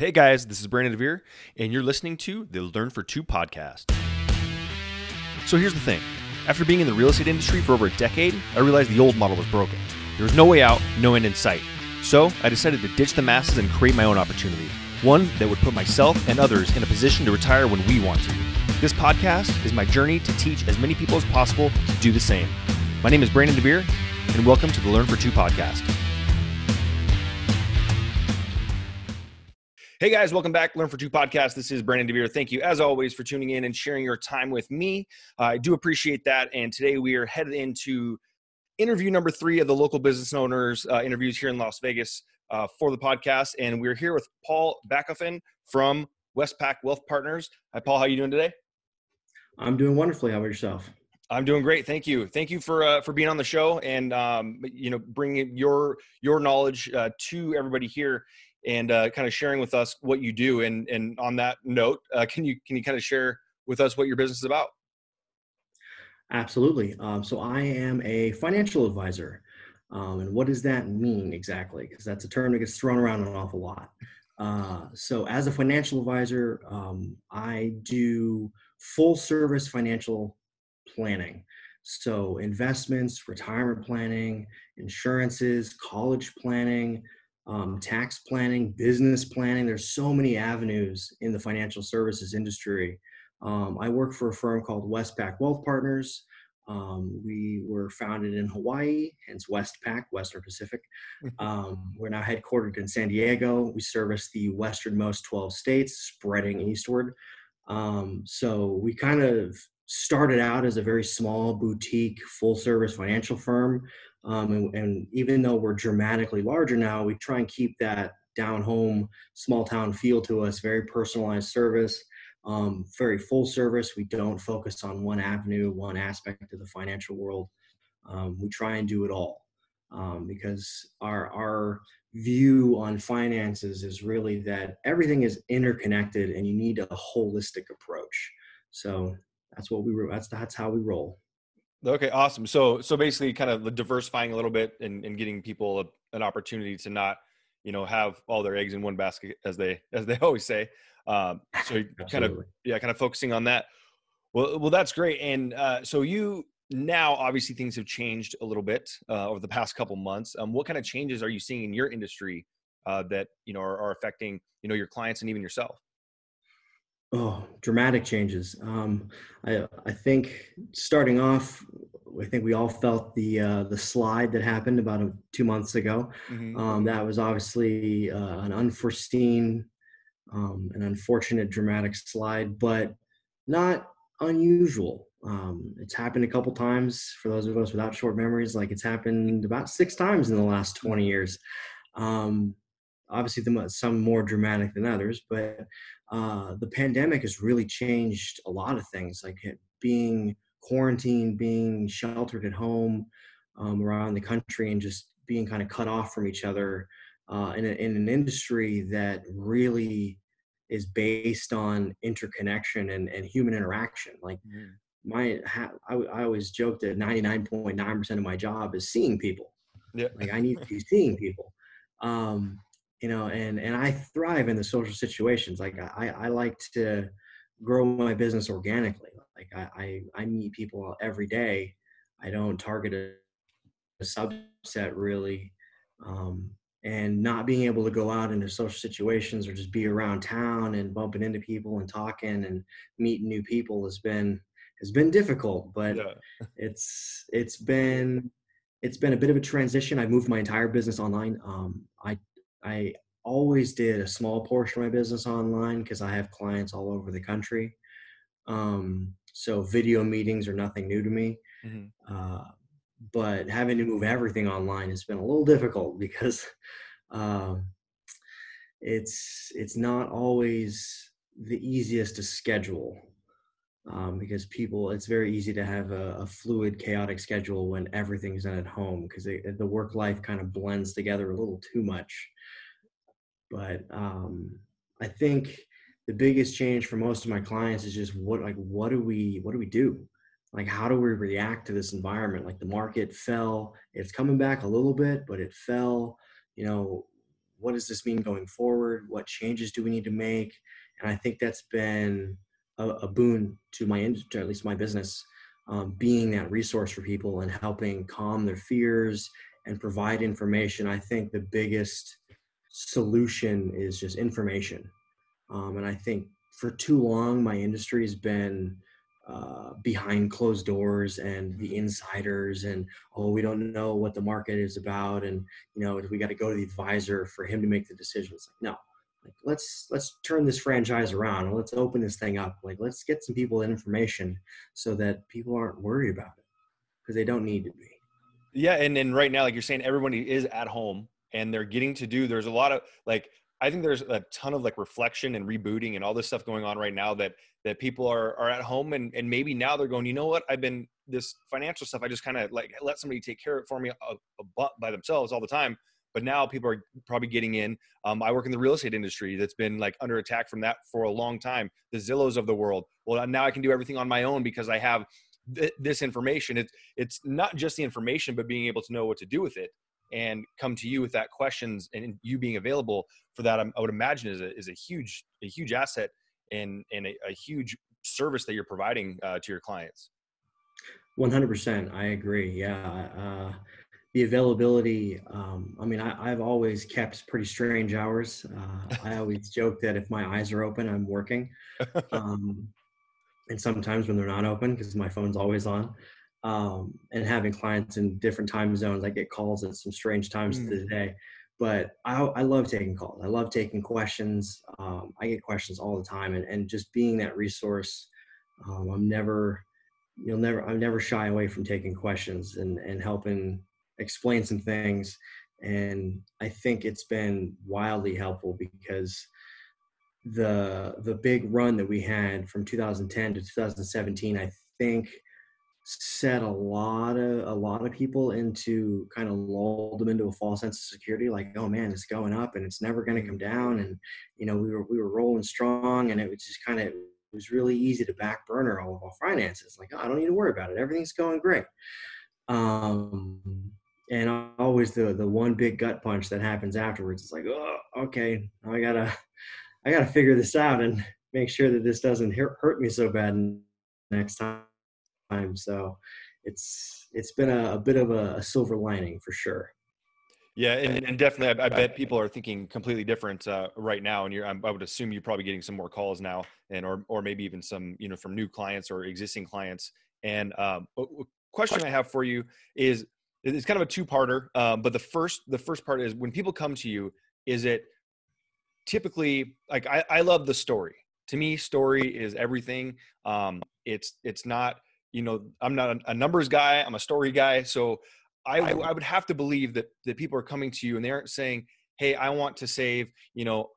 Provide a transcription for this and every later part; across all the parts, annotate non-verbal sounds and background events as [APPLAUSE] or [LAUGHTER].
Hey guys, this is Brandon DeVere, and you're listening to the Learn for Two podcast. So here's the thing after being in the real estate industry for over a decade, I realized the old model was broken. There was no way out, no end in sight. So I decided to ditch the masses and create my own opportunity, one that would put myself and others in a position to retire when we want to. This podcast is my journey to teach as many people as possible to do the same. My name is Brandon DeVere, and welcome to the Learn for Two podcast. Hey guys, welcome back. Learn for Two podcast. This is Brandon DeVere. Thank you, as always, for tuning in and sharing your time with me. Uh, I do appreciate that. And today we are headed into interview number three of the local business owners uh, interviews here in Las Vegas uh, for the podcast. And we're here with Paul Backofen from Westpac Wealth Partners. Hi, Paul. How are you doing today? I'm doing wonderfully. How about yourself? I'm doing great. Thank you. Thank you for uh, for being on the show and um, you know bringing your your knowledge uh, to everybody here and uh, kind of sharing with us what you do. And and on that note, uh, can you can you kind of share with us what your business is about? Absolutely. Um, so I am a financial advisor. Um, and what does that mean exactly? Because that's a term that gets thrown around an awful lot. Uh, so, as a financial advisor, um, I do full service financial planning. So, investments, retirement planning, insurances, college planning, um, tax planning, business planning. There's so many avenues in the financial services industry. Um, I work for a firm called Westpac Wealth Partners. Um, we were founded in Hawaii, hence Westpac, Western Pacific. [LAUGHS] Um, we're now headquartered in San Diego. We service the westernmost 12 states, spreading eastward. Um, so we kind of started out as a very small boutique full service financial firm um, and, and, even though we're dramatically larger now, we try and keep that down home, small town feel to us, very personalized service, um, very full service. We don't focus on one avenue, one aspect of the financial world. Um, we try and do it all um, because our, our view on finances is really that everything is interconnected and you need a holistic approach. So that's what we that's that's how we roll. Okay, awesome. So so basically, kind of diversifying a little bit and, and getting people a, an opportunity to not, you know, have all their eggs in one basket, as they as they [LAUGHS] always say. Um, so kind of yeah, kind of focusing on that. Well, well, that's great. And uh, so you now obviously things have changed a little bit uh, over the past couple months. Um, what kind of changes are you seeing in your industry uh, that you know are, are affecting you know your clients and even yourself? Oh, dramatic changes. Um, I I think starting off, I think we all felt the uh, the slide that happened about a, two months ago. Mm-hmm. Um, that was obviously uh, an unforeseen, um, an unfortunate, dramatic slide, but not unusual. Um, it's happened a couple times for those of us without short memories. Like it's happened about six times in the last twenty years. Um, obviously, the, some more dramatic than others, but uh, the pandemic has really changed a lot of things, like being quarantined, being sheltered at home um, around the country, and just being kind of cut off from each other uh, in, a, in an industry that really is based on interconnection and, and human interaction. Like mm. my, I, I always joke that 99.9% of my job is seeing people. Yeah. Like I need to [LAUGHS] be seeing people. Um, you know and and i thrive in the social situations like i i like to grow my business organically like i i, I meet people every day. I don't target a, a subset really um, and not being able to go out into social situations or just be around town and bumping into people and talking and meeting new people has been has been difficult but yeah. it's it's been it's been a bit of a transition. I moved my entire business online. Um, i I always did a small portion of my business online because I have clients all over the country. Um, so video meetings are nothing new to me. Mm-hmm. Uh, but having to move everything online has been a little difficult [LAUGHS] because uh, it's it's not always the easiest to schedule um, because people it's very easy to have a, a, fluid chaotic schedule when everything's done at home because the work life kind of blends together a little too much but um, I think the biggest change for most of my clients is just what like what do we what do we do? Like how do we react to this environment? Like the market fell, it's coming back a little bit, but it fell. You know, what does this mean going forward? What changes do we need to make? And I think that's been a, a boon to my industry, at least my business, um, being that resource for people and helping calm their fears and provide information. I think the biggest solution is just information. Um, and I think for too long, my industry has been uh, behind closed doors and the insiders and oh we don't know what the market is about and you know we got to go to the advisor for him to make the decisions like no. Like let's let's turn this franchise around let's open this thing up. Like let's get some people information so that people aren't worried about it because they don't need to be. Yeah and and right now like you're saying everybody is at home and they're getting to do there's a lot of like I think there's a ton of like reflection and rebooting and all this stuff going on right now that that people are are at home and and maybe now they're going, you know what? I've been this financial stuff. I just kind of like let somebody take care of it for me a, by themselves all the time. But now people are probably getting in. Um, I work in the real estate industry that's been like under attack from that for a long time. The Zillows of the world. Well, now I can do everything on my own because I have th- this information. It's it's not just the information, but being able to know what to do with it and come to you with that questions and you being available for that i would imagine is a, is a huge a huge asset and and a, a huge service that you're providing uh, to your clients. 100% i agree. Yeah uh, the availability um, i mean I, have always kept pretty strange hours. Uh, [LAUGHS] i always joke that if my eyes are open i'm working [LAUGHS] um, and sometimes when they're not open because my phone's always on um, and having clients in different time zones. I get calls at some strange times mm. of the mm. day, but I, I, love taking calls. I love taking questions. Um, I get questions all the time, and, and just being that resource. Um, I'm never, you'll never, I'm never shy away from taking questions and and helping explain some things. And I think it's been wildly helpful because the the big run that we had from 2010 to 2017, I think set a lot of a lot of people into kind of lulled them into a false sense of security like oh man it's going up and it's never going to come down and you know we were we were rolling strong and it was just kind of it was really easy to back burner all of our finances like oh, i don't need to worry about it. Everything's going great. Um and always the the one big gut punch that happens afterwards it's like oh okay i gotta i gotta figure this out and make sure that this doesn't hurt, hurt me so bad next time time. So it's it's been a, a bit of a, a, silver lining for sure. Yeah, and, and definitely, I, I, bet people are thinking completely different uh, right now. And you're, I would assume you're probably getting some more calls now, and or or maybe even some, you know, from new clients or existing clients. And um, a question I have for you is, it's kind of a two-parter. Um, but the first, the first part is when people come to you, is it typically like I, I love the story. To me, story is everything. Um, it's it's not you know i'm not a, numbers guy i'm a story guy so I, I would have to believe that that people are coming to you and they aren't saying hey i want to save you know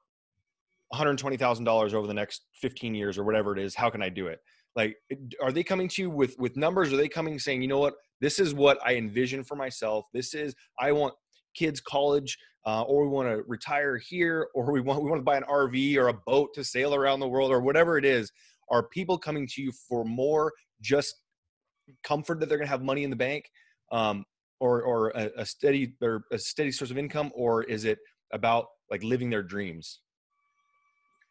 $120000 over the next 15 years or whatever it is how can i do it? Like are they coming to you with with numbers? Are they coming saying you know what? This is what i envision for myself. This is i want kids college uh, or we want to retire here or we want we want to buy an rv or a boat to sail around the world or whatever it is. Are people coming to you for more just comfort that they're going to have money in the bank um, or, or a, a steady or a steady source of income or is it about like living their dreams?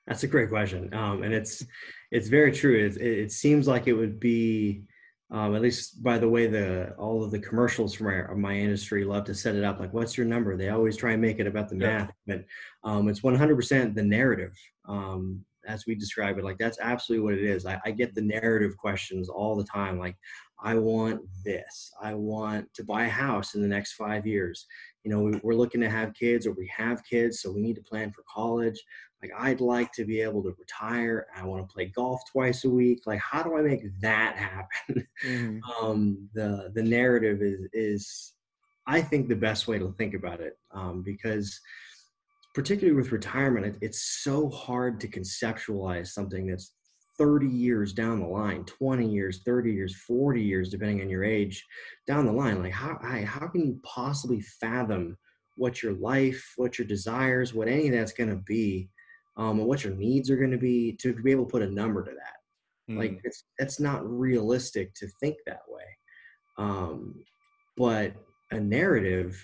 That's a great question. Um, and it's it's very true. It, it seems like it would be um, at least by the way the all of the commercials from our, my industry love to set it up like what's your number? They always try and make it about the math but um, it's 100% the narrative. Um, as we describe it like that's absolutely what it is. I, I, get the narrative questions all the time like i want this. I want to buy a house in the next five years. You know we, we're looking to have kids or we have kids so we need to plan for college. Like i'd like to be able to retire. I want to play golf twice a week. Like how do i make that happen? Mm-hmm. [LAUGHS] um, the the narrative is is i think the best way to think about it um, because particularly with retirement, it, it's so hard to conceptualize something that's 30 years down the line, 20 years, 30 years, 40 years, depending on your age, down the line. Like, how, how can you possibly fathom what your life, what your desires, what any of that's going to be, um, and what your needs are going to be to be able to put a number to that? Mm. Like, it's, it's not realistic to think that way. Um, but a narrative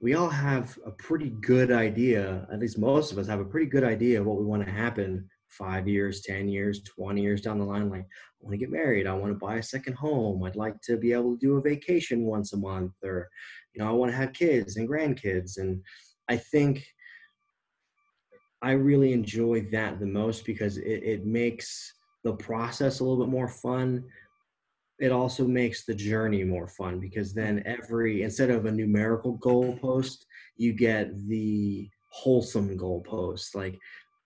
we all have a pretty good idea, at least most of us have a pretty good idea of what we want to happen five years, 10 years, 20 years down the line. Like, I want to get married. I want to buy a second home. I'd like to be able to do a vacation once a month, or, you know, I want to have kids and grandkids. And I think I really enjoy that the most because it, it makes the process a little bit more fun it also makes the journey more fun because then every instead of a numerical goalpost, you get the wholesome goalpost. Like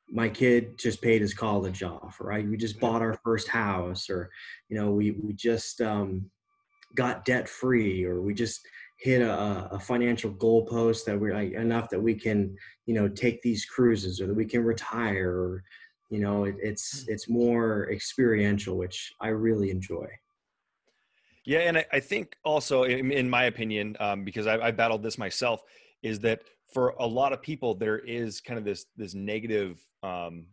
my kid just paid his college off, right? We just bought our first house, or you know, we we just um, got debt free, or we just hit a, a financial goalpost that we're like, enough that we can, you know, take these cruises, or that we can retire, or you know, it, it's it's more experiential, which I really enjoy. Yeah, and I, I think also, in, in my opinion, um, because I, I battled this myself, is that for a lot of people there is kind of this this negative um,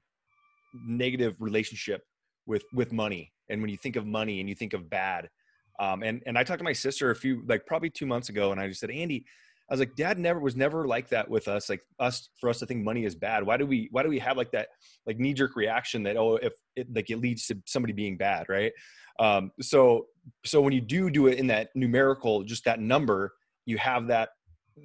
negative relationship with with money, and when you think of money and you think of bad, um, and and I talked to my sister a few like probably two months ago, and I just said, Andy, I was like, Dad never was never like that with us. Like us for us to think money is bad. Why do we why do we have like that like knee jerk reaction that oh if it like it leads to somebody being bad, right? Um, so so when you do do it in that numerical, just that number, you have that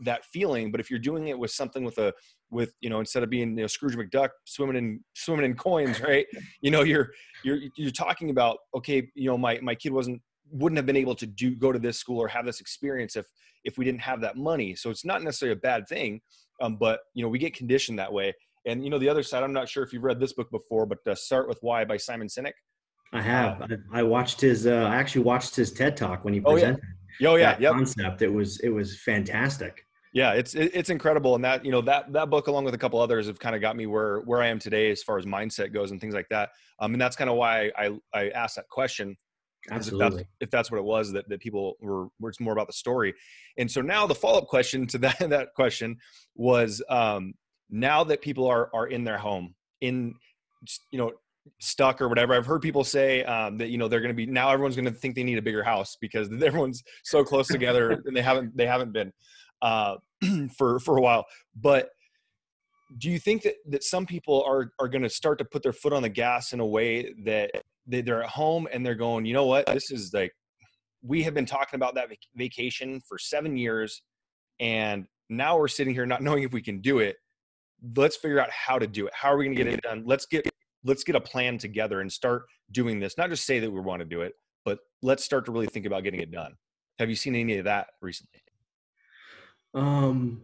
that feeling. But if you're doing it with something with a with you know instead of being you know Scrooge McDuck swimming in swimming in coins, right? [LAUGHS] You know you're you're you're talking about okay, you know my my kid wasn't wouldn't have been able to do go to this school or have this experience if if we didn't have that money. So it's not necessarily a bad thing, um, but you know we get conditioned that way. And you know the other side, I'm not sure if you've read this book before, but uh, Start with Why by Simon Sinek. I have. Uh, I, I, watched his. Uh, I actually watched his TED talk when he presented. Oh yeah. Oh, yeah. Yep. Concept. It was. It was fantastic. Yeah, it's it's incredible, and that you know that that book along with a couple others have kind of got me where where I am today as far as mindset goes and things like that. Um, and that's kind of why I I asked that question. Absolutely. If that's, if that's what it was that, that people were, were it's more about the story. And so now the follow up question to [LAUGHS] that that question was um, now that people are are in their home in you know stuck or whatever. I've heard people say um, that you know they're going to be now everyone's going to think they need a bigger house because [LAUGHS] everyone's so close together and they haven't they haven't been uh, [CLEARS THROAT] for for a while. But do you think that that some people are are going to start to put their foot on the gas in a way that they, they're at home and they're going, you know what, this is like we have been talking about that vac- vacation for seven years, and now we're sitting here not [LAUGHS] knowing if we can do it let's figure out how to do it. How are we going to get it done? Let's get let's get a plan together and start doing this. Not just say that we want to do it, but let's start to really think about getting it done. Have you seen any of that recently? Um,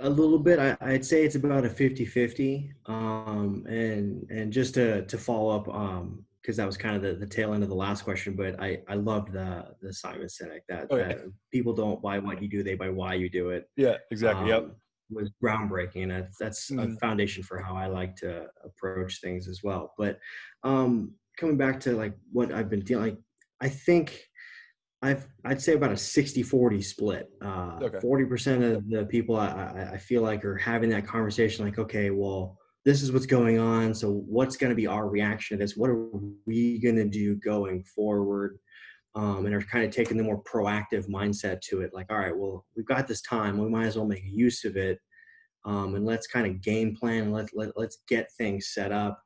a little bit. I, would say it's about a 50-50. Um, and and just to to follow up, um, because that was kind of the, the tail end of the last question, but I I loved the the Simon Sinek that, oh, yeah. that people don't buy what you do, they buy why you do it. Yeah, exactly. Um, yep was groundbreaking. That's, that's mm. a foundation for how I like to approach things as well. But um, coming back to like what I've been dealing, I think I've I'd say about a 60-40 split. Uh, okay. 40% of the people I, I, I feel like are having that conversation, like, okay, well, this is what's going on. So what's going to be our reaction to this? What are we going to do going forward? um, and are kind of taking the more proactive mindset to it. Like, all right, well, we've got this time, we might as well make use of it, um, and let's kind of game plan and let, let let's get things set up.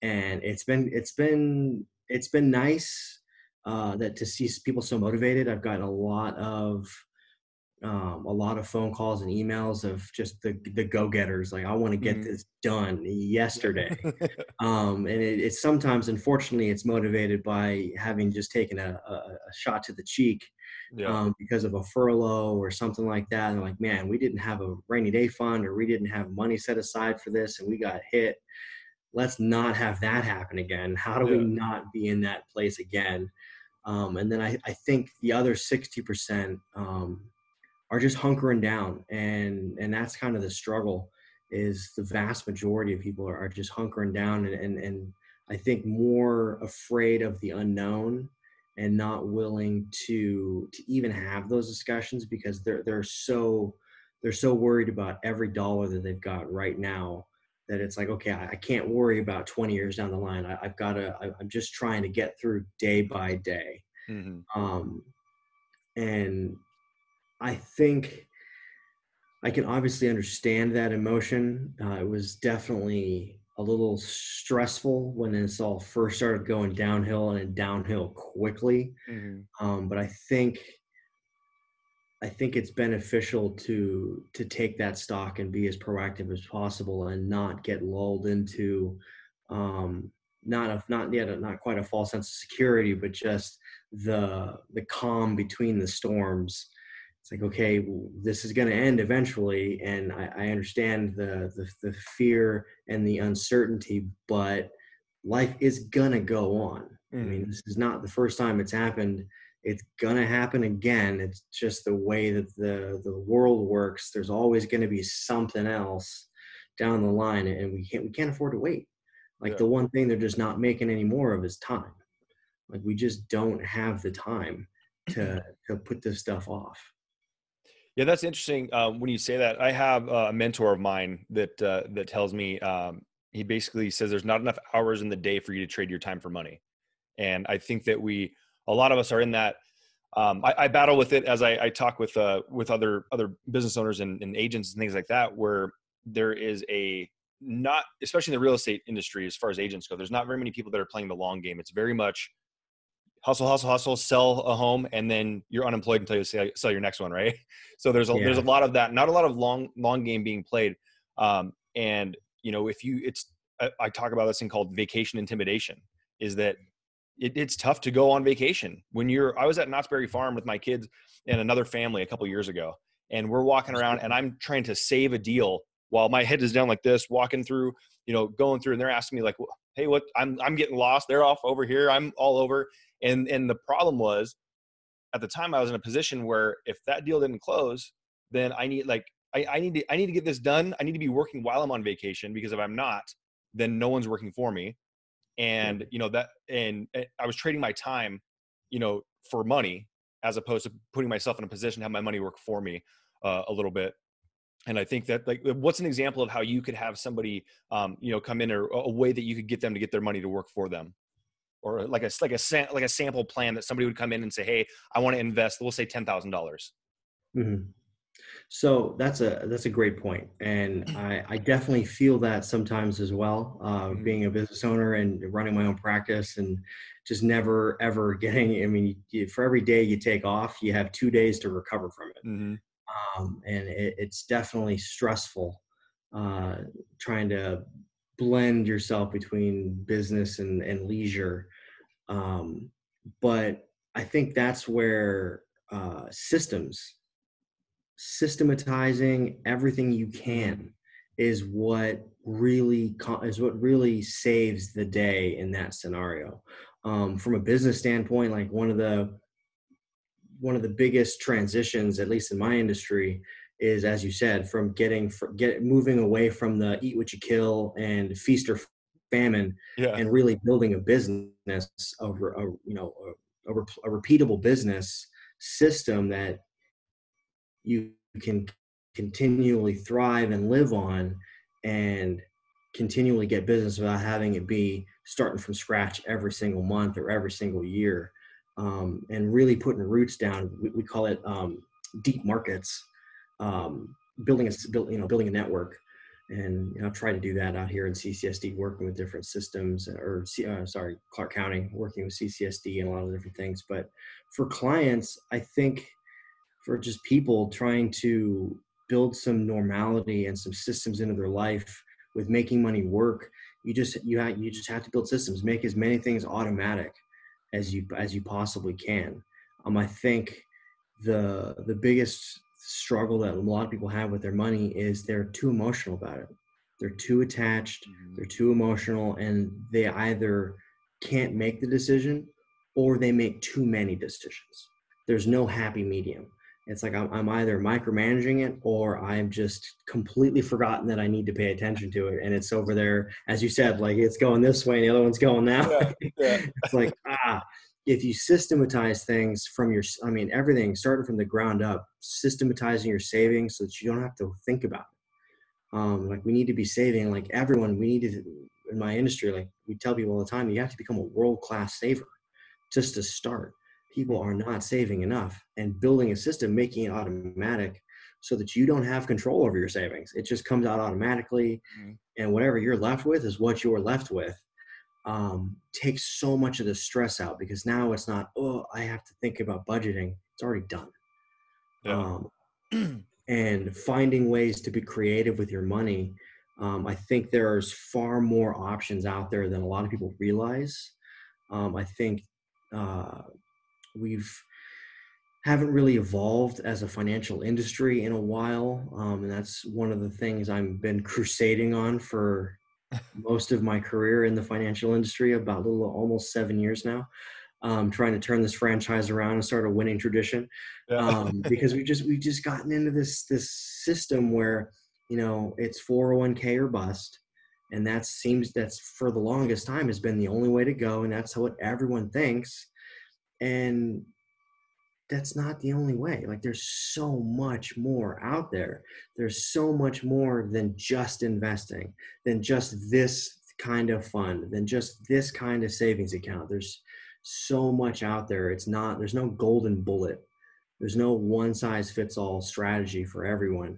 And it's been it's been it's been nice uh, that to see people so motivated. I've gotten a lot of um, a lot of phone calls and emails of just the the go getters. Like, I want to get mm-hmm. this done yesterday. [LAUGHS] um, and it, it's sometimes, unfortunately, it's motivated by having just taken a, a, a shot to the cheek yeah. um, because of a furlough or something like that. And like, man, we didn't have a rainy day fund or we didn't have money set aside for this, and we got hit. Let's not have that happen again. How do yeah. we not be in that place again? Um, and then I, I, think the other 60%, um, are just hunkering down. And and that's kind of the struggle is the vast majority of people are, are just hunkering down and, and and i think more afraid of the unknown and not willing to to even have those discussions because they're they're so they're so worried about every dollar that they've got right now that it's like okay i, I can't worry about 20 years down the line I, have got to I, i'm just trying to get through day by day mm-hmm. um, and I think I can obviously understand that emotion. Uh, it was definitely a little stressful when this all first started going downhill and then downhill quickly. Mm-hmm. Um, but I think I think it's beneficial to to take that stock and be as proactive as possible and not get lulled into um, not a not yet a, not quite a false sense of security, but just the the calm between the storms it's like okay this is going to end eventually and I, I understand the, the, the fear and the uncertainty but life is gonna go on. I mean mm-hmm. this is not the first time it's happened. It's gonna happen again. It's just the way that the the world works. There's always going to be something else down the line and we can't we can't afford to wait. Like yeah. the one thing they're just not making any more of is time. Like we just don't have the time to to put this stuff off. Yeah, that's interesting. Um, when you say that, I have a mentor of mine that uh, that tells me um, he basically says there's not enough hours in the day for you to trade your time for money, and I think that we a lot of us are in that. Um, I, I, battle with it as I, I talk with uh, with other other business owners and, and agents and things like that, where there is a not especially in the real estate industry as far as agents go. There's not very many people that are playing the long game. It's very much hustle, hustle, hustle, sell a home, and then you're unemployed until you sell, sell your next one, [LAUGHS] right? So there's a yeah. there's a lot of that, not a lot of long long game being played. Um, and you know, if you, it's I, I, talk about this thing called vacation intimidation. Is that it, it's tough to go on vacation when you're. I was at Knott's Berry Farm with my kids and another family a couple years ago, and we're walking around, and I'm trying to save a deal while my head is down like this, walking through, you know, going through, and they're asking me like, "Hey, what? I'm I'm getting lost. They're off over here. I'm all over." And and the problem was at the time I was in a position where if that deal didn't close, then I need like I, I need to I need to get this done. I need to be working while I'm on vacation because if I'm not, then no one's working for me. And you know that and eh, I was trading my time, you know, for money as opposed to putting myself in a position to have my money work for me uh, a little bit and i think that like what's an example of how you could have somebody um, you know come in or a way that you could get them to get their money to work for them or like a like a like a sample plan that somebody would come in and say, "Hey, I want to invest. We'll say ten thousand dollars." Mm-hmm. So that's a that's a great point, and I, I definitely feel that sometimes as well. Uh, mm-hmm. Being a business owner and running my own practice, and just never ever [LAUGHS] getting. I mean, you, for every day you take off, you have two days to recover from it, mm-hmm. um, and it, it's definitely stressful uh, trying to blend yourself between business and, and leisure um, but I think that's where uh, systems, systematizing everything you can, is what really is what really saves the day in that scenario. Um, from a business standpoint, like one of the one of the biggest transitions, at least in my industry, is as you said, from getting get moving away from the eat what you kill and feast or famine yeah. and really building a business of a, you know a, a, a repeatable business system that you can continually thrive and live on and continually get business without having it be starting from scratch every single month or every single year um, and really putting roots down we, we call it um, deep markets um, building a you know building a network and you know, I've tried to do that out here in CCSD, working with different systems, or uh, sorry, Clark County, working with CCSD and a lot of different things. But for clients, I think for just people trying to build some normality and some systems into their life with making money work, you just you have, you just have to build systems, make as many things automatic as you as you possibly can. Um, I think the the biggest struggle that a lot of people have with their money is they're too emotional about it. They're too attached, mm-hmm. they're too emotional, and they either can't make the decision or they make too many decisions. There's no happy medium. It's like I'm, I'm either micromanaging it or I'm just completely forgotten that I need to pay attention to it. And it's over there, as you said, like it's going this way and the other one's going that yeah, way. Yeah. [LAUGHS] it's like, ah, if you systematize things from your i mean everything starting from the ground up systematizing your savings so that you don't have to think about it um, like we need to be saving like everyone we need to in my industry like we tell people all the time you have to become a world-class saver just to start people are not saving enough and building a system making it automatic so that you don't have control over your savings. It just comes out automatically, mm-hmm. and whatever you're left with is what you're left with. Um, takes so much of the stress out because now it's not oh I have to think about budgeting. It's already done. Yeah. Um, [CLEARS THROAT] and finding ways to be creative with your money. Um, I think there's far more options out there than a lot of people realize. Um, I think uh, we've haven't really evolved as a financial industry in a while, um, and that's one of the things I've been crusading on for [LAUGHS] most of my career in the financial industry, about a little almost seven years now. Um, trying to turn this franchise around and start a winning tradition, yeah. um, [LAUGHS] because we just we've just gotten into this this system where you know it's 401k or bust, and that seems that's for the longest time has been the only way to go, and that's what everyone thinks, and that's not the only way. Like there's so much more out there. There's so much more than just investing, than just this kind of fund, than just this kind of savings account. There's so much out there. It's not, there's no golden bullet. There's no one size fits all strategy for everyone.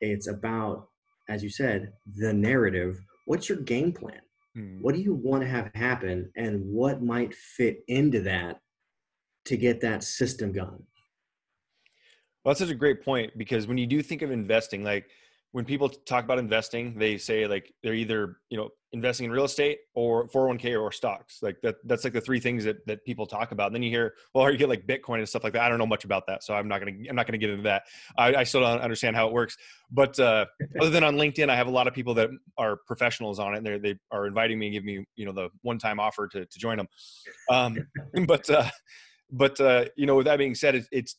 It's about, as you said, the narrative. What's your game plan? Hmm. What do you want to have happen? And what might fit into that to get that system going. Well, that's such a great point because when you do think of investing, like when people talk about investing, they say like they're either you know investing in real estate or 401k or stocks. Like that that's like the three things that that people talk about. And then you hear, well, you get like Bitcoin and stuff like that. I don't know much about that, so I'm not gonna I'm not gonna get into that. I, I still don't understand how it works. But uh, [LAUGHS] other than on LinkedIn, I have a lot of people that are professionals on it. And They they are inviting me and give me you know the one time offer to to join them. Um, [LAUGHS] but uh, but uh, you know, with that being said, it's, it's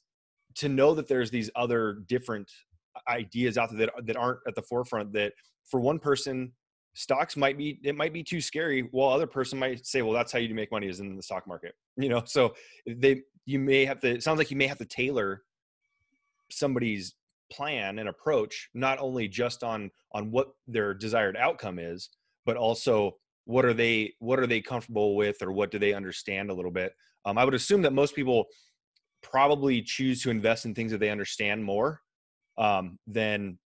to know that there's these other different ideas out there that that aren't at the forefront. That for one person, stocks might be it might be too scary, while other person might say, well, that's how you make money is in the stock market. You know, so they you may have to. It sounds like you may have to tailor somebody's plan and approach not only just on on what their desired outcome is but also what are they what are they comfortable with or what do they understand a little bit um, I would assume that most people probably choose to invest in things that they understand more um, than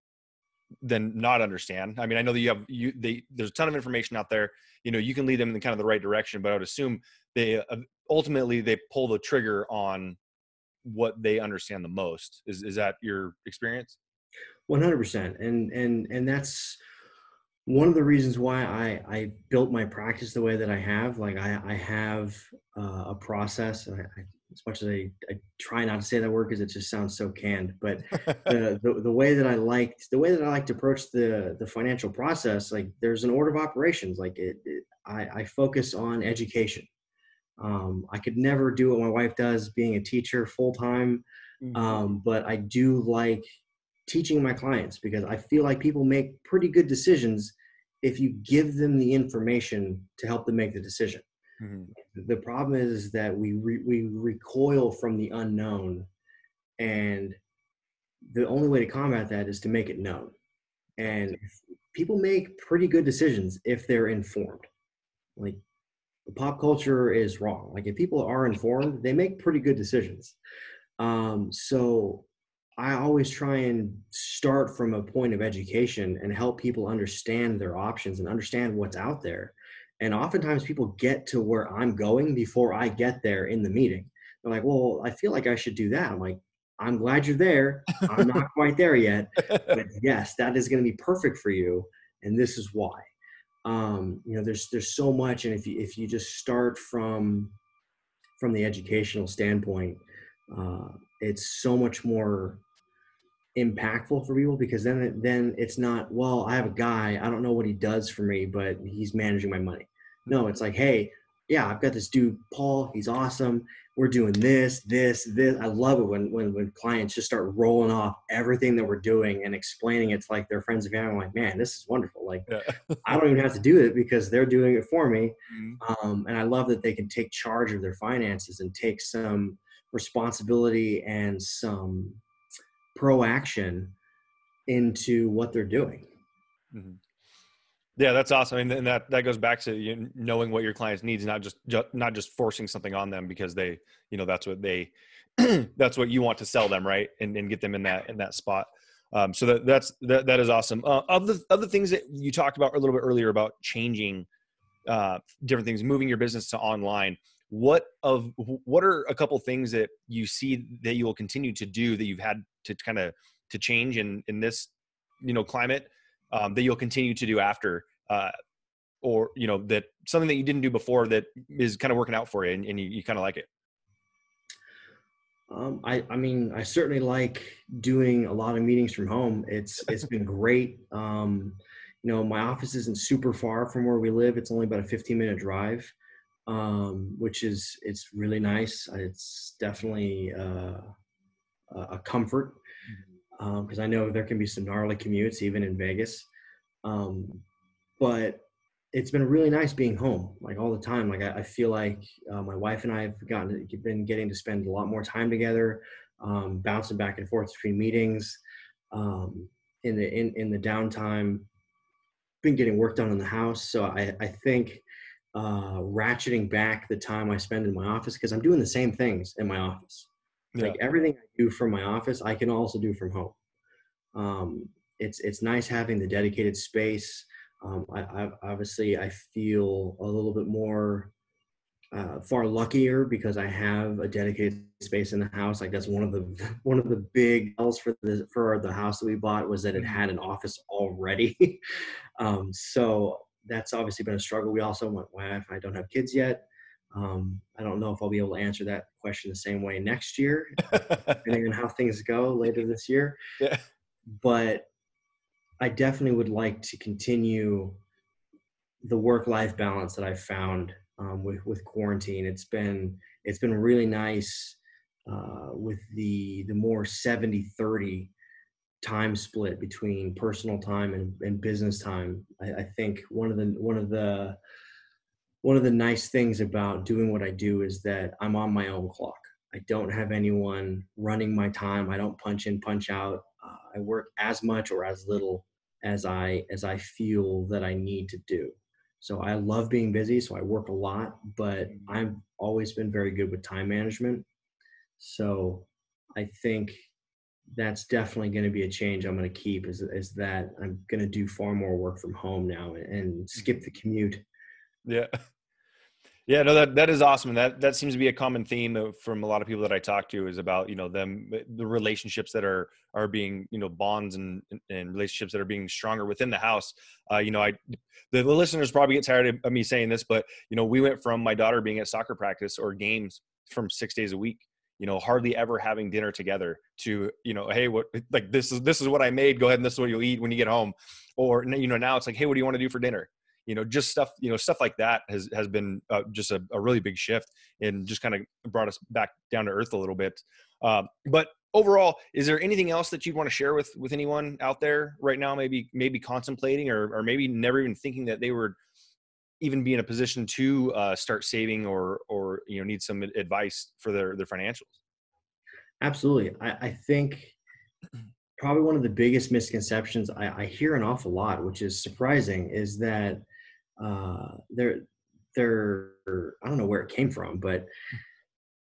than not understand. I mean, I know that you have you they there's a ton of information out there. You know, you can lead them in kind of the right direction, but I would assume they uh, ultimately they pull the trigger on what they understand the most. Is is that your experience? One hundred percent, and and and that's one of the reasons why I, I built my practice the way that I have, like I, I have uh, a process. I, I, as much as I, I try not to say that word because it just sounds so canned, but [LAUGHS] the, the, the way that I like the way that I like to approach the the financial process, like there's an order of operations. Like it, it I, I focus on education. Um, I could never do what my wife does, being a teacher full time, mm-hmm. um, but I do like teaching my clients because I feel like people make pretty good decisions if you give them the information to help them make the decision. Mm-hmm. The problem is that we re- we recoil from the unknown, and the only way to combat that is to make it known. And people make pretty good decisions if they're informed. Like the pop culture is wrong. Like if people are informed, they make pretty good decisions. Um, so I always try and start from a point of education and help people understand their options and understand what's out there. And oftentimes people get to where I'm going before I get there in the meeting. They're like, well, I feel like I should do that. I'm like, I'm glad you're there. I'm [LAUGHS] not quite there yet. But yes, that is going to be perfect for you. And this is why. Um, you know, there's there's so much. And if you if you just start from from the educational standpoint, uh, it's so much more impactful for people because then then it's not well i have a guy i don't know what he does for me but he's managing my money. No it's like hey yeah i've got this dude paul he's awesome we're doing this this this. I love it when when, when clients just start rolling off everything that we're doing and explaining it to like their friends and family. I'm like man this is wonderful. Like yeah. [LAUGHS] i don't even have to do it because they're doing it for me. Mm-hmm. um, and i love that they can take charge of their finances and take some responsibility and some proaction into what they're doing. Mm-hmm. Yeah, that's awesome, and, and that that goes back to you knowing what your clients needs, not just, just not just forcing something on them because they, you know, that's what they, [CLEARS THROAT] that's what you want to sell them, right, and and get them in that in that spot. Um, so that that's that that is awesome. Uh, of the other things that you talked about a little bit earlier about changing uh, different things, moving your business to online. What of what are a couple things that you see that you will continue to do that you've had to kind of to change in in this you know climate um, that you'll continue to do after uh, or you know that something that you didn't do before that is kind of working out for you and, and you, you kind of like it um, I, I mean, I certainly like doing a lot of meetings from home. It's it's been [LAUGHS] great. Um, you know, my office isn't super far from where we live. It's only about a 15 minute drive, um, which is it's really nice. It's definitely uh, a comfort because um, I know there can be some gnarly commutes even in Vegas. Um, but it's been really nice being home like all the time like i, I feel like uh, my wife and i have gotten been getting to spend a lot more time together um, bouncing back and forth between meetings um, in the in, in the downtime been getting work done in the house so i i think uh, ratcheting back the time i spend in my office because i'm doing the same things in my office yeah. like everything i do from my office i can also do from home um, it's it's nice having the dedicated space um, I, I, obviously I feel a little bit more uh, far luckier because I have a dedicated space in the house. Like that's one of the [LAUGHS] one of the big else for the for the house that we bought was that it had an office already. [LAUGHS] um, so that's obviously been a struggle. We also want wife. I don't have kids yet. Um, I don't know if I'll be able to answer that question the same way next year, [LAUGHS] depending on how things go later this year. Yeah. But I definitely would like to continue the work-life balance that I've found um, with with quarantine. It's been it's been really nice uh, with the the more 70-30 time split between personal time and, and business time. I, I think one of the one of the one of the nice things about doing what I do is that I'm on my own clock. I don't have anyone running my time. I don't punch in, punch out. Uh, I work as much or as little as I as I feel that I need to do. So I love being busy, so I work a lot, but I've always been very good with time management. So I think that's definitely going to be a change I'm going to keep is, is that I'm going to do far more work from home now and skip the commute. Yeah. [LAUGHS] Yeah, no, that that is awesome, and that that seems to be a common theme from a lot of people that I talk to is about you know them the relationships that are are being you know bonds and and relationships that are being stronger within the house. Uh, you know, I the, the listeners probably get tired of, of me saying this, but you know, we went from my daughter being at soccer practice or games from six days a week you know hardly ever having dinner together to you know hey what [LAUGHS] like this is this is what i made go ahead and this is what you'll eat when you get home. Or you know now it's like hey what do you want to do for dinner? You know just stuff you know stuff like that has has been uh, just a, a, really big shift and just kind of brought us back down to earth a little bit. Um, but overall is there anything else that you'd want to share with with anyone out there right now maybe maybe contemplating or or maybe never even thinking that they would even be in a position to uh, start saving or or you know need some advice for their their financials. Absolutely. I, I think probably one of the biggest misconceptions I, I, hear an awful lot, which is surprising, is that uh, they're they're I don't know where it came from, but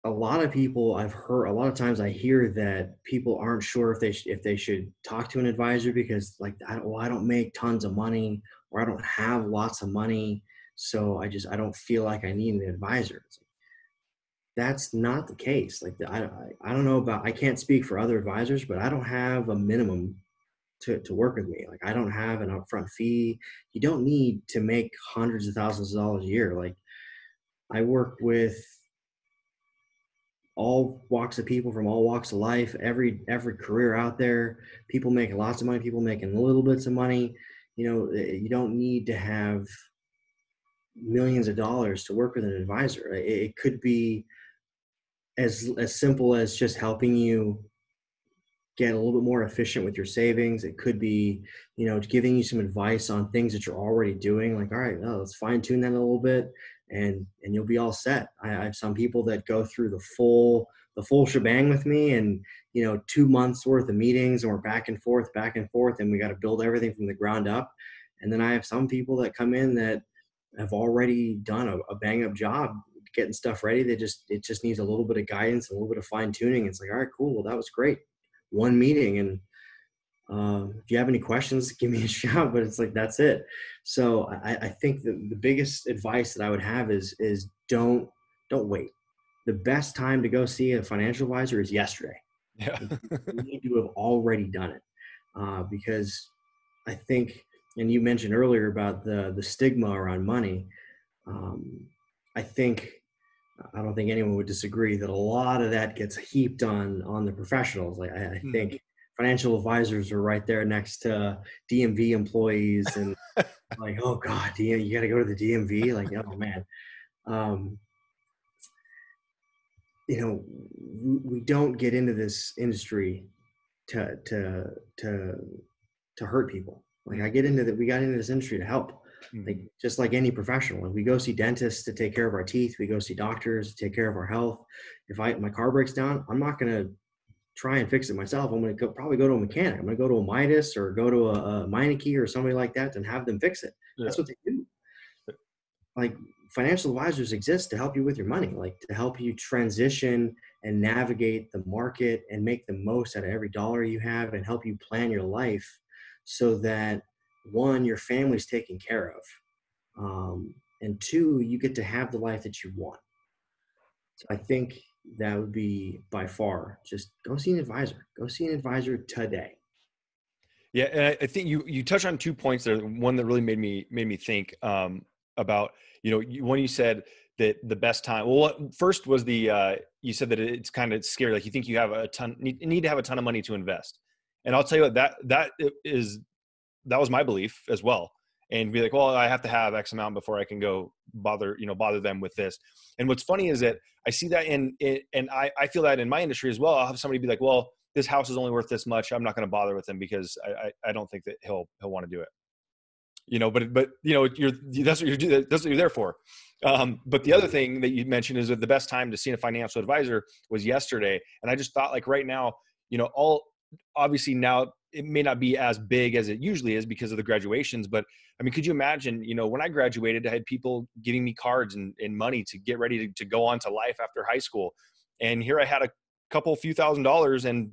a lot of people I've heard a lot of times I hear that people aren't sure if they sh- if they should talk to an advisor because like I don't, well I don't make tons of money or I don't have lots of money, so I just I don't feel like I need an advisor. That's not the case. Like I, I I don't know about I can't speak for other advisors, but I don't have a minimum to, to work with me. Like I don't have an upfront fee. You don't need to make hundreds of thousands of dollars a year. Like I work with all walks of people from all walks of life, every every career out there. People making lots of money, people making little bits of money. You know, eh, you don't need to have millions of dollars to work with an advisor. It, could be as as simple as just helping you get a little bit more efficient with your savings. It could be, you know, giving you some advice on things that you're already doing. Like, all right, let's fine tune that a little bit, and and you'll be all set. I, I have some people that go through the full the full shebang with me, and you know, two months worth of meetings, and we're back and forth, back and forth, and we got to build everything from the ground up. And then I have some people that come in that have already done a, a bang up job getting stuff ready. They just it just needs a little bit of guidance, a little bit of fine tuning. It's like, all right, cool. Well, that was great one meeting and um, if you have any questions, [LAUGHS] give me a shout. But it's like that's it. So I, I think the, the biggest advice that I would have is is don't don't wait. The best time to go see a financial advisor is yesterday. Yeah. you need to have already done it uh, because I think, and you mentioned earlier about the the stigma around money. Um, I think I don't think anyone would disagree that a lot of that gets heaped on on the professionals. Like I, I mm-hmm. think financial advisors are right there next to DMV employees and [LAUGHS] like, oh God, DM, you got to go to the DMV. Like, oh man. Um, you know, we, we don't get into this industry to, to, to, to hurt people. Like I get into that. We got into this industry to help mm-hmm. like just like any professional. Like we go see dentists to take care of our teeth. We go see doctors to take care of our health. If I, my car breaks down, I'm not going to try and fix it myself, I'm going to probably go to a mechanic. I'm going to go to a Midas or go to a, a Meineke or somebody like that and have them fix it. Yeah. That's what they do. Like financial advisors exist to help you with your money, like to help you transition and navigate the market and make the most out of every dollar you have and help you plan your life so that one, your family's taken care of. Um, and two, you get to have the life that you want. So I think that would be by far just go see an advisor. Go see an advisor today. Yeah, and I think you you touch on two points there. One that really made me made me think um, about you know when you said that the best time. Well, first was the uh, you said that it's kind of scary. Like you think you have a ton need, need to have a ton of money to invest, and I'll tell you what that that is that was my belief as well and be like, well, I have to have X amount before I can go bother, you know, bother them with this. And what's funny is that I see that in, in and I, I feel that in my industry as well. I'll have somebody be like, well, this house is only worth this much. I'm not going to bother with him because I, I, I, don't think that he'll, he'll want to do it. You know, but, but, you know, you're, that's what you're, that's what you're there for. Um, but the other thing that you mentioned is that the best time to see a financial advisor was yesterday. And I just thought like right now, you know, all obviously now it may not be as big as it usually is because of the graduations but i mean could you imagine you know when i graduated i had people giving me cards and, and money to get ready to, to go on to life after high school and here i had a couple few thousand dollars and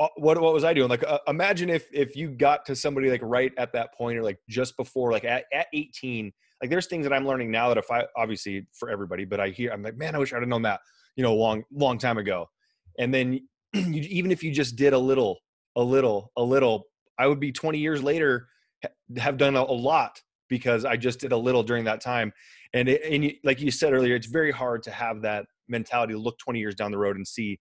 uh, what what was I doing? Like, uh, imagine if if you got to somebody like right at that point, or like just before, like at, at 18. Like, there's things that I'm learning now that if I obviously for everybody, but I hear I'm like, man, I wish I'd have known that, you know, long long time ago. And then you, even if you just did a little a little, a little, I would be 20 years later have done a, a lot because I just did a little during that time. And, it, and you, like you said earlier, it's very hard to have that mentality to look 20 years down the road and see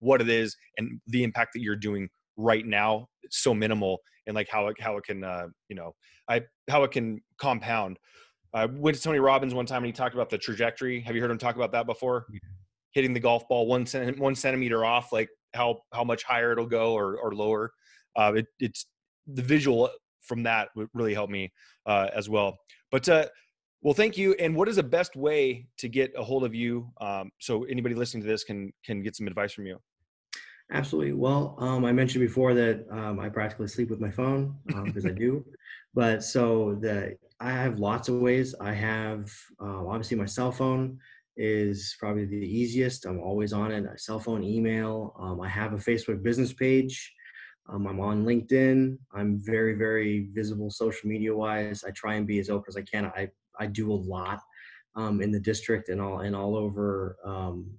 what it is and the impact that you're doing right now. It's so minimal and like how it, how it can, uh, you know, I, how it can compound. I went to Tony Robbins one time and he talked about the trajectory. Have you heard him talk about that before? Hitting the golf ball one, cent- one centimeter off, like how how much higher it'll go or or lower. Uh, it, it's the visual from that would really help me uh, as well. But uh, well, thank you. And what is the best way to get a hold of you um, so anybody listening to this can can get some advice from you? Absolutely. Well, um, I mentioned before that um, I practically sleep with my phone because um, I do. [LAUGHS] But so the I have lots of ways. I have uh, obviously my cell phone is probably the easiest. I'm always on it. I cell phone, email. Um, I have a Facebook business page. Um, I'm on LinkedIn. I'm very, very visible social media wise. I try and be as open as I can. I, I do a lot um, in the district and all and all over um,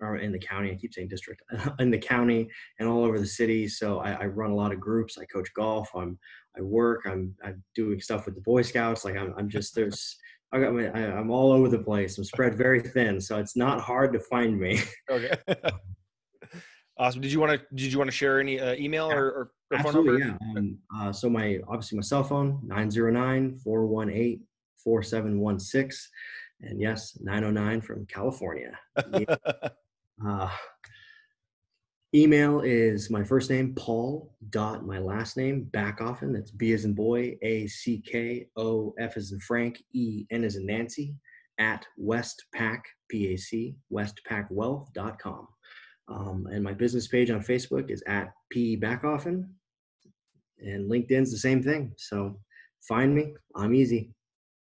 or in the county. I keep saying district [LAUGHS] in the county and all over the city. So I, I, run a lot of groups. I coach golf. I'm I work. I'm I'm doing stuff with the Boy Scouts. Like I'm I'm just there's I got my, I, am all over the place. I'm spread very thin, so it's not hard to find me. [LAUGHS] okay. [LAUGHS] awesome. Did you want to Did you want to share any uh, email or, or, or phone number? Yeah. Um, uh, so my obviously my cell phone 909-418-4716, and yes, 909 from California. [LAUGHS] Yeah. uh, Email is my first name, Paul, dot my last name, Backofen. That's B as in boy, A C K O F as in Frank, E N as in Nancy, at Westpac, P A C, westpacwealth.com. Um, and my business page on Facebook is at P Backofen. And LinkedIn's the same thing. So find me. I'm easy.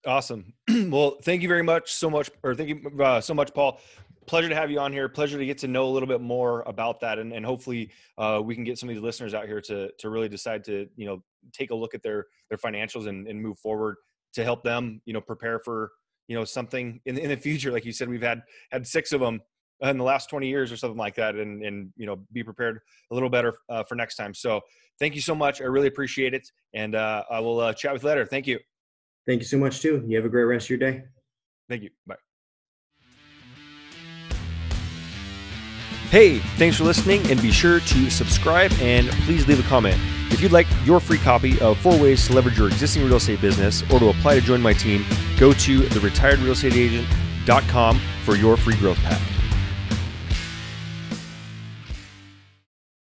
Awesome. [CLEARS THROAT] well, thank you very much so much, or thank you uh, so much, Paul pleasure to have you on here. Pleasure to get to know a little bit more about that, and, and hopefully uh, we can get some of these listeners out here to to really decide to you know take a look at their their financials and, and move forward to help them you know prepare for you know something in, in the future. Like you said, we've had had six of them in the last 20 years or something like that and and you know be prepared a little better uh, for next time. So thank you so much. I really appreciate it and uh, i will uh, chat with you later. Thank you. Thank you so much too. You have a great rest of your day. Thank you. Bye Hey, thanks for listening, and be sure to subscribe and please leave a comment. If you'd like your free copy of four ways to leverage your existing real estate business or to apply to join my team, go to theretiredrealestateagent.com for your free growth pack.